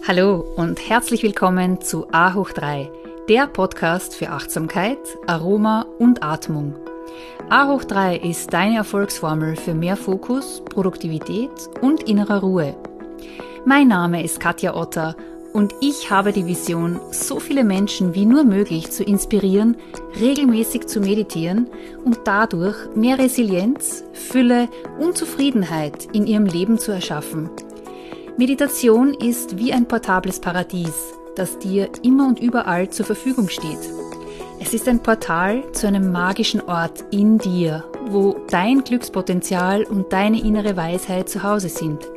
Hallo und herzlich willkommen zu A hoch 3, der Podcast für Achtsamkeit, Aroma und Atmung. A hoch 3 ist deine Erfolgsformel für mehr Fokus, Produktivität und innere Ruhe. Mein Name ist Katja Otter und ich habe die Vision, so viele Menschen wie nur möglich zu inspirieren, regelmäßig zu meditieren und dadurch mehr Resilienz, Fülle und Zufriedenheit in ihrem Leben zu erschaffen. Meditation ist wie ein portables Paradies, das dir immer und überall zur Verfügung steht. Es ist ein Portal zu einem magischen Ort in dir, wo dein Glückspotenzial und deine innere Weisheit zu Hause sind.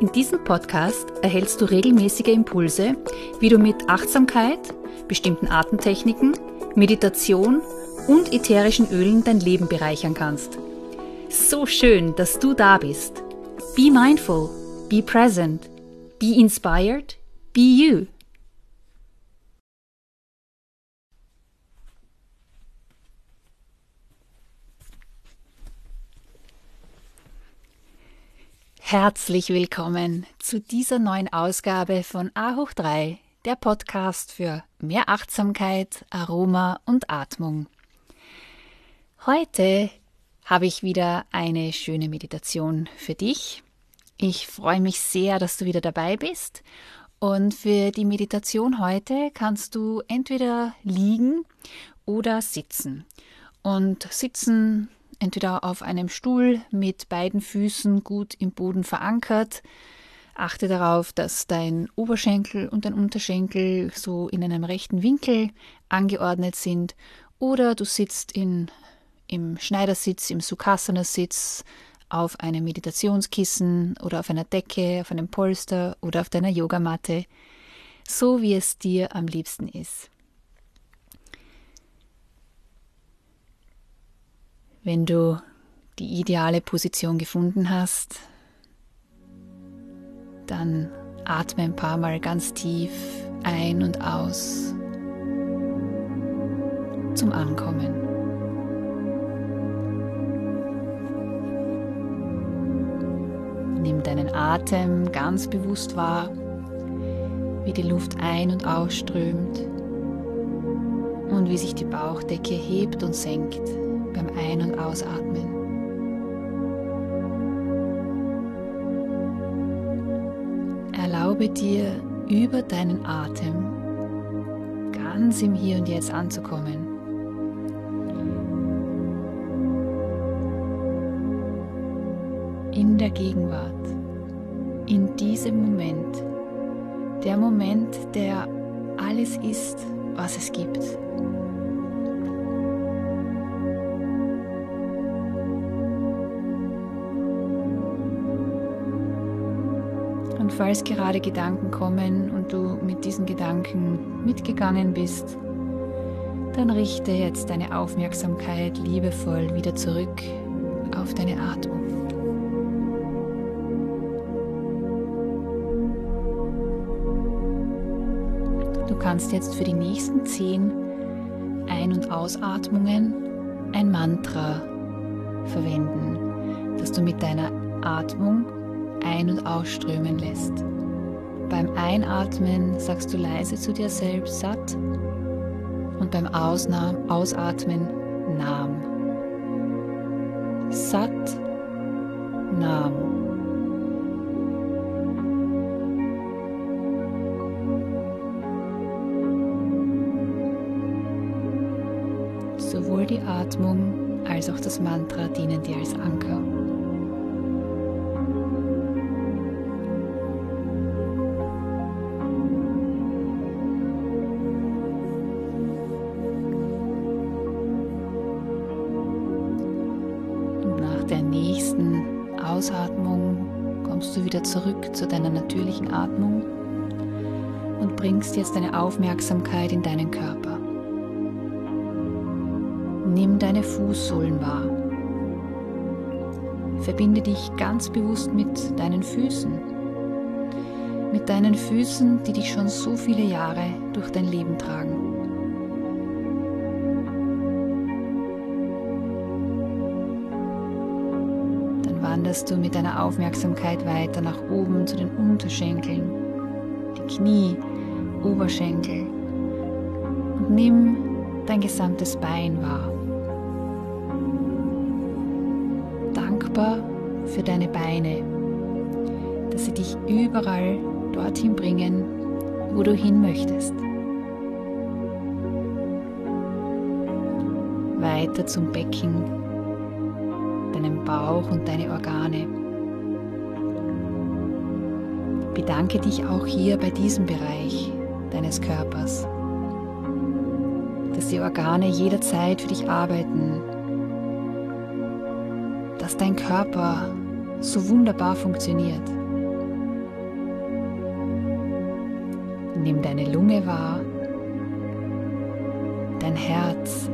In diesem Podcast erhältst du regelmäßige Impulse, wie du mit Achtsamkeit, bestimmten Atemtechniken, Meditation und ätherischen Ölen dein Leben bereichern kannst. So schön, dass du da bist. Be mindful, be present, be inspired, be you. Herzlich willkommen zu dieser neuen Ausgabe von A hoch 3, der Podcast für mehr Achtsamkeit, Aroma und Atmung. Heute habe ich wieder eine schöne Meditation für dich. Ich freue mich sehr, dass du wieder dabei bist. Und für die Meditation heute kannst du entweder liegen oder sitzen. Und sitzen entweder auf einem Stuhl mit beiden Füßen gut im Boden verankert. Achte darauf, dass dein Oberschenkel und dein Unterschenkel so in einem rechten Winkel angeordnet sind. Oder du sitzt in, im Schneidersitz, im Sukhasana-Sitz, auf einem Meditationskissen oder auf einer Decke, auf einem Polster oder auf deiner Yogamatte, so wie es dir am liebsten ist. Wenn du die ideale Position gefunden hast, dann atme ein paar Mal ganz tief ein und aus zum Ankommen. Atem ganz bewusst wahr, wie die Luft ein- und ausströmt und wie sich die Bauchdecke hebt und senkt beim Ein- und Ausatmen. Erlaube dir über deinen Atem ganz im Hier und Jetzt anzukommen. In der Gegenwart, in diesem Moment, der Moment, der alles ist, was es gibt. Und falls gerade Gedanken kommen und du mit diesen Gedanken mitgegangen bist, dann richte jetzt deine Aufmerksamkeit liebevoll wieder zurück auf deine Atmung. Du kannst jetzt für die nächsten zehn Ein- und Ausatmungen ein Mantra verwenden, das du mit deiner Atmung ein- und ausströmen lässt. Beim Einatmen sagst du leise zu dir selbst satt und beim Ausnahm, Ausatmen Nam. Sat Nam. Sowohl die Atmung als auch das Mantra dienen dir als Anker. der nächsten Ausatmung kommst du wieder zurück zu deiner natürlichen Atmung und bringst jetzt deine Aufmerksamkeit in deinen Körper. Deine Fußsohlen wahr. Verbinde dich ganz bewusst mit deinen Füßen. Mit deinen Füßen, die dich schon so viele Jahre durch dein Leben tragen. wanderst du mit deiner Aufmerksamkeit weiter nach oben zu den Unterschenkeln, die Knie, Oberschenkel und nimm dein gesamtes Bein wahr. Dankbar für deine Beine, dass sie dich überall dorthin bringen, wo du hin möchtest. Weiter zum Becken, deinem Bauch und deine Organe. Bedanke dich auch hier bei diesem Bereich deines Körpers, dass die Organe jederzeit für dich arbeiten, dein Körper so wunderbar funktioniert. Nimm deine Lunge wahr, dein Herz,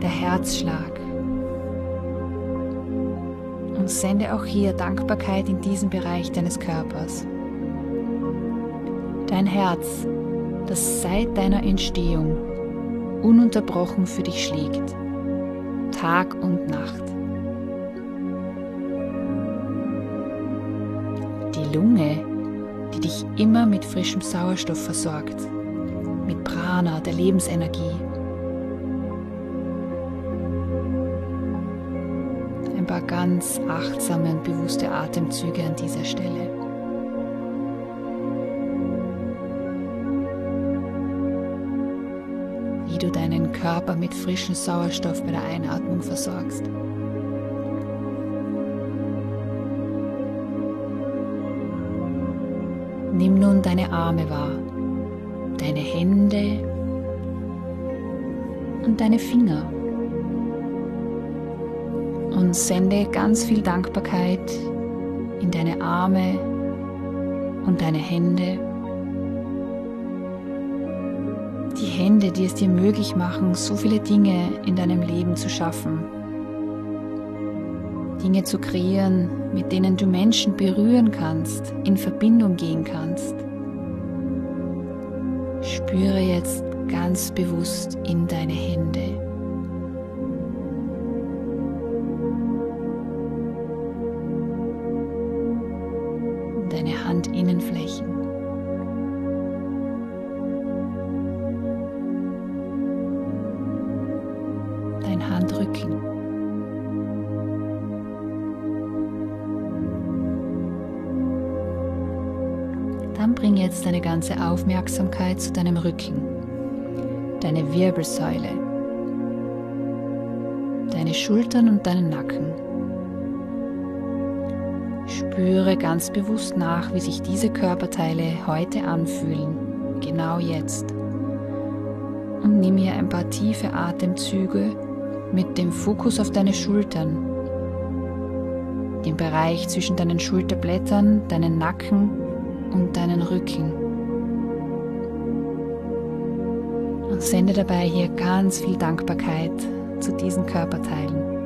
der Herzschlag und sende auch hier Dankbarkeit in diesen Bereich deines Körpers. Dein Herz, das seit deiner Entstehung ununterbrochen für dich schlägt, Tag und Nacht. Die Lunge, die dich immer mit frischem Sauerstoff versorgt, mit Prana, der Lebensenergie. Ein paar ganz achtsame und bewusste Atemzüge an dieser Stelle. Körper mit frischem Sauerstoff bei der Einatmung versorgst. Nimm nun deine Arme wahr, deine Hände und deine Finger und sende ganz viel Dankbarkeit in deine Arme und deine Hände. Die Hände, die es dir möglich machen, so viele Dinge in deinem Leben zu schaffen. Dinge zu kreieren, mit denen du Menschen berühren kannst, in Verbindung gehen kannst. Spüre jetzt ganz bewusst in deine Hände. Jetzt deine ganze Aufmerksamkeit zu deinem Rücken, deine Wirbelsäule, deine Schultern und deinen Nacken. Spüre ganz bewusst nach, wie sich diese Körperteile heute anfühlen, genau jetzt. Und nimm hier ein paar tiefe Atemzüge mit dem Fokus auf deine Schultern, den Bereich zwischen deinen Schulterblättern, deinen Nacken und deinen Rücken. Und sende dabei hier ganz viel Dankbarkeit zu diesen Körperteilen.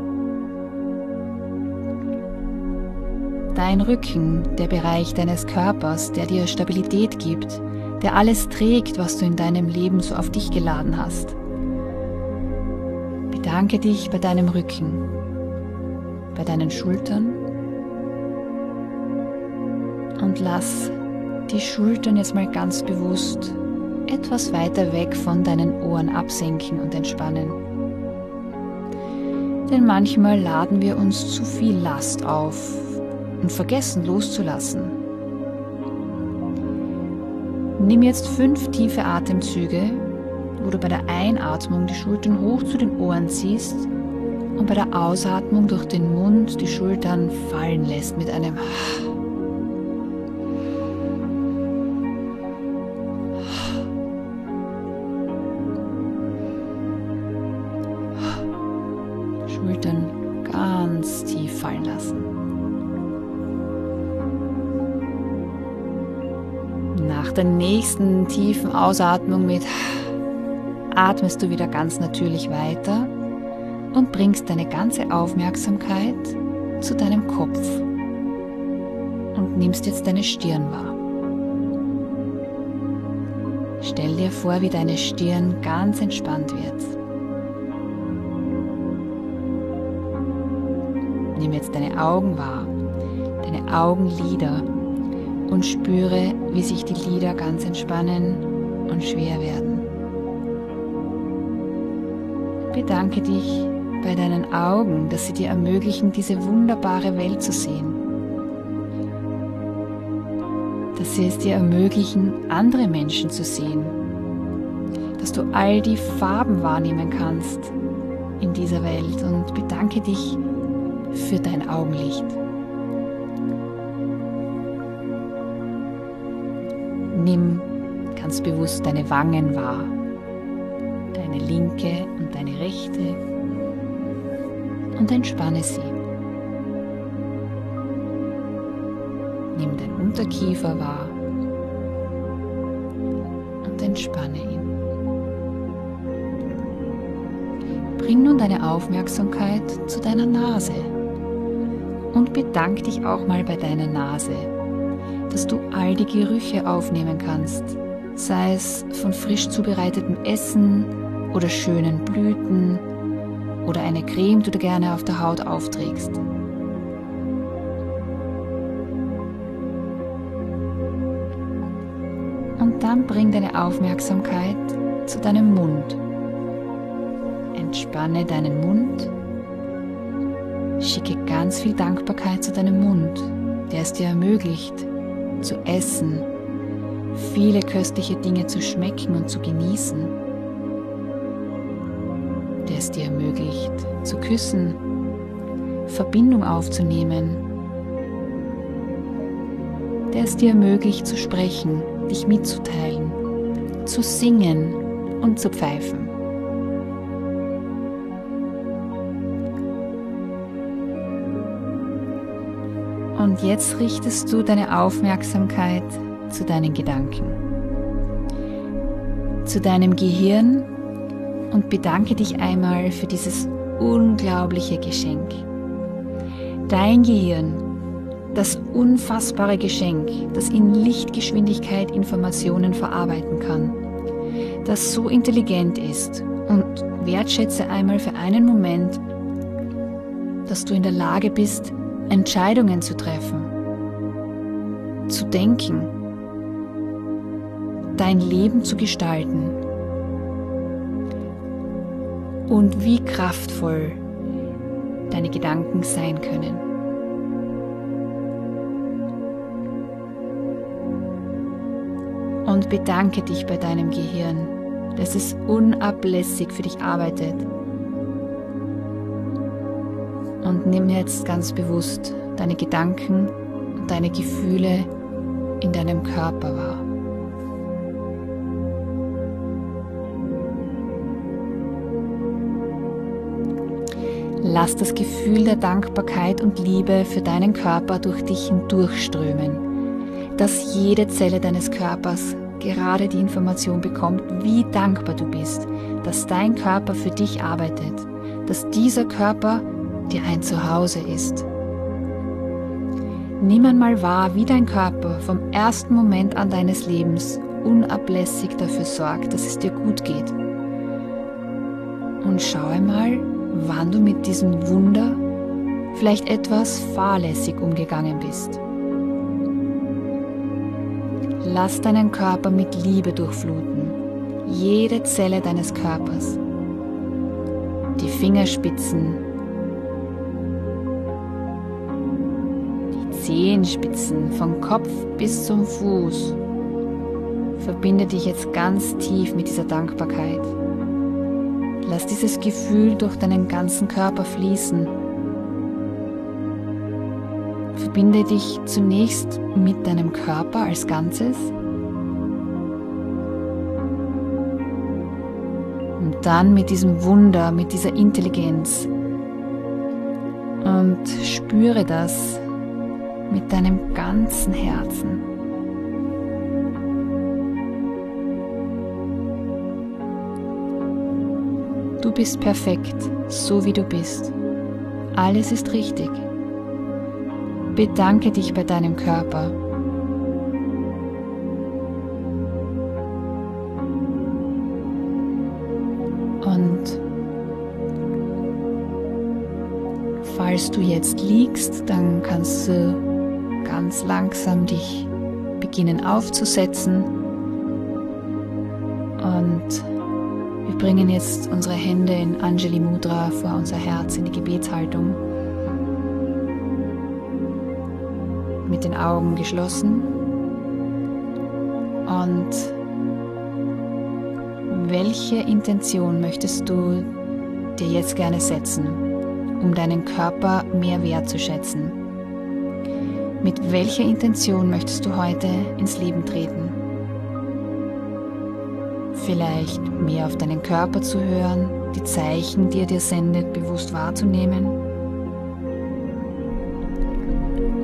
Dein Rücken, der Bereich deines Körpers, der dir Stabilität gibt, der alles trägt, was du in deinem Leben so auf dich geladen hast. Bedanke dich bei deinem Rücken, bei deinen Schultern und lass die Schultern jetzt mal ganz bewusst etwas weiter weg von deinen Ohren absenken und entspannen. Denn manchmal laden wir uns zu viel Last auf und vergessen loszulassen. Nimm jetzt fünf tiefe Atemzüge, wo du bei der Einatmung die Schultern hoch zu den Ohren ziehst und bei der Ausatmung durch den Mund die Schultern fallen lässt mit einem Nach der nächsten tiefen Ausatmung mit atmest du wieder ganz natürlich weiter und bringst deine ganze Aufmerksamkeit zu deinem Kopf und nimmst jetzt deine Stirn wahr. Stell dir vor, wie deine Stirn ganz entspannt wird. Nimm jetzt deine Augen wahr, deine Augenlider und spüre, wie sich die Lider ganz entspannen und schwer werden. Bedanke dich bei deinen Augen, dass sie dir ermöglichen, diese wunderbare Welt zu sehen. Dass sie es dir ermöglichen, andere Menschen zu sehen. Dass du all die Farben wahrnehmen kannst in dieser Welt und bedanke dich für dein Augenlicht. Nimm ganz bewusst deine Wangen wahr, deine linke und deine rechte und entspanne sie. Nimm deinen Unterkiefer wahr und entspanne ihn. Bring nun deine Aufmerksamkeit zu deiner Nase und bedank dich auch mal bei deiner Nase, dass du all die Gerüche aufnehmen kannst, sei es von frisch zubereitetem Essen oder schönen Blüten oder eine Creme, die du gerne auf der Haut aufträgst. Und dann bring deine Aufmerksamkeit zu deinem Mund. Entspanne deinen Mund. Schicke ganz viel Dankbarkeit zu deinem Mund, der es dir ermöglicht, zu essen, viele köstliche Dinge zu schmecken und zu genießen der es dir ermöglicht, zu küssen, Verbindung aufzunehmen, der es dir ermöglicht zu sprechen, dich mitzuteilen, zu singen und zu pfeifen. Und jetzt richtest du deine Aufmerksamkeit zu deinen Gedanken, zu deinem Gehirn und bedanke dich einmal für dieses unglaubliche Geschenk. Dein Gehirn, das unfassbare Geschenk, das in Lichtgeschwindigkeit Informationen verarbeiten kann, das so intelligent ist und wertschätze einmal für einen Moment, dass du in der Lage bist, Entscheidungen zu treffen, zu denken, dein Leben zu gestalten und wie kraftvoll deine Gedanken sein können. Und bedanke dich bei deinem Gehirn, dass es unablässig für dich arbeitet. Und nimm jetzt ganz bewusst deine Gedanken und deine Gefühle in deinem Körper wahr. Lass das Gefühl der Dankbarkeit und Liebe für deinen Körper durch dich hindurchströmen, dass jede Zelle deines Körpers gerade die Information bekommt, wie dankbar du bist, dass dein Körper für dich arbeitet, dass dieser Körper dir ein Zuhause ist. Nimm einmal wahr, wie dein Körper vom ersten Moment an deines Lebens unablässig dafür sorgt, dass es dir gut geht. Und schau einmal, wann du mit diesem Wunder vielleicht etwas fahrlässig umgegangen bist. Lass deinen Körper mit Liebe durchfluten, jede Zelle deines Körpers, die Fingerspitzen, Zehenspitzen vom Kopf bis zum Fuß. Verbinde dich jetzt ganz tief mit dieser Dankbarkeit. Lass dieses Gefühl durch deinen ganzen Körper fließen. Verbinde dich zunächst mit deinem Körper als Ganzes und dann mit diesem Wunder, mit dieser Intelligenz und spüre das mit deinem ganzen Herzen. Du bist perfekt, so wie du bist. Alles ist richtig. Bedanke dich bei deinem Körper. Und falls du jetzt liegst, dann kannst du ganz langsam dich beginnen aufzusetzen. Und wir bringen jetzt unsere Hände in Anjali Mudra vor unser Herz in die Gebetshaltung. Mit den Augen geschlossen. Und welche Intention möchtest du dir jetzt gerne setzen, um deinen Körper mehr wertzuschätzen? Mit welcher Intention möchtest du heute ins Leben treten? Vielleicht mehr auf deinen Körper zu hören, die Zeichen, die er dir sendet, bewusst wahrzunehmen?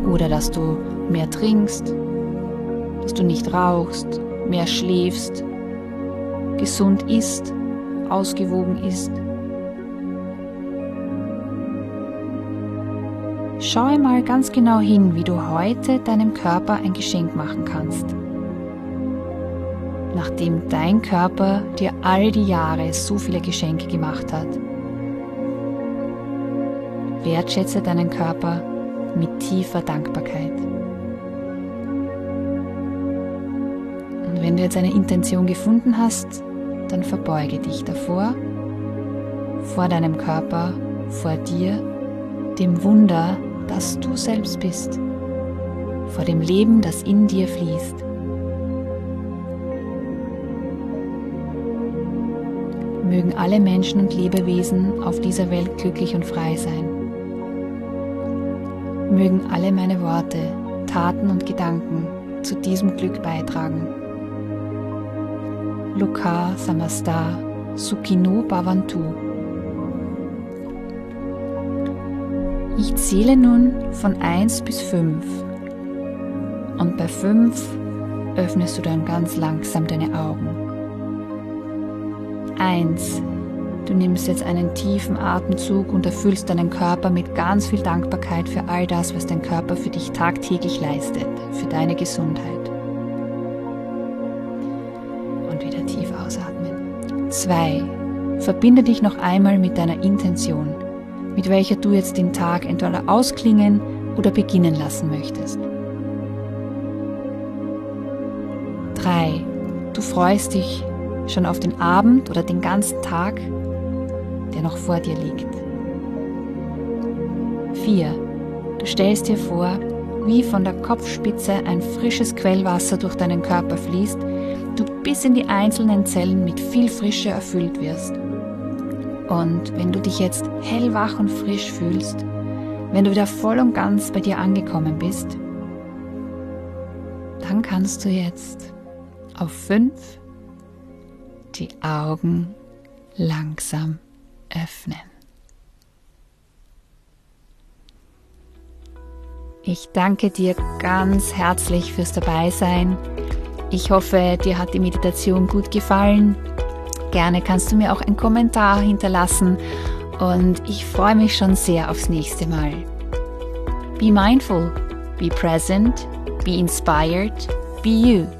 Oder dass du mehr trinkst, dass du nicht rauchst, mehr schläfst, gesund isst, ausgewogen ist. Schau mal ganz genau hin, wie du heute deinem Körper ein Geschenk machen kannst. Nachdem dein Körper dir all die Jahre so viele Geschenke gemacht hat. Wertschätze deinen Körper mit tiefer Dankbarkeit. Und wenn du jetzt eine Intention gefunden hast, dann verbeuge dich davor, vor deinem Körper, vor dir, dem Wunder, das du selbst bist, vor dem Leben, das in dir fließt. Mögen alle Menschen und Lebewesen auf dieser Welt glücklich und frei sein. Mögen alle meine Worte, Taten und Gedanken zu diesem Glück beitragen. Loka Samasta Sukino Bhavantu. Ich zähle nun von 1 bis 5 und bei 5 öffnest du dann ganz langsam deine Augen. 1. Du nimmst jetzt einen tiefen Atemzug und erfüllst deinen Körper mit ganz viel Dankbarkeit für all das, was dein Körper für dich tagtäglich leistet, für deine Gesundheit. 2. Verbinde dich noch einmal mit deiner Intention, mit welcher du jetzt den Tag entweder ausklingen oder beginnen lassen möchtest. 3. Du freust dich schon auf den Abend oder den ganzen Tag, der noch vor dir liegt. 4. Du stellst dir vor, wie von der Kopfspitze ein frisches Quellwasser durch deinen Körper fließt du bis in die einzelnen Zellen mit viel Frische erfüllt wirst. Und wenn du dich jetzt hellwach und frisch fühlst, wenn du wieder voll und ganz bei dir angekommen bist, dann kannst du jetzt auf fünf die Augen langsam öffnen. Ich danke dir ganz herzlich fürs Dabeisein. Ich hoffe, dir hat die Meditation gut gefallen. Gerne kannst du mir auch einen Kommentar hinterlassen und ich freue mich schon sehr aufs nächste Mal. Be mindful, be present, be inspired, be you.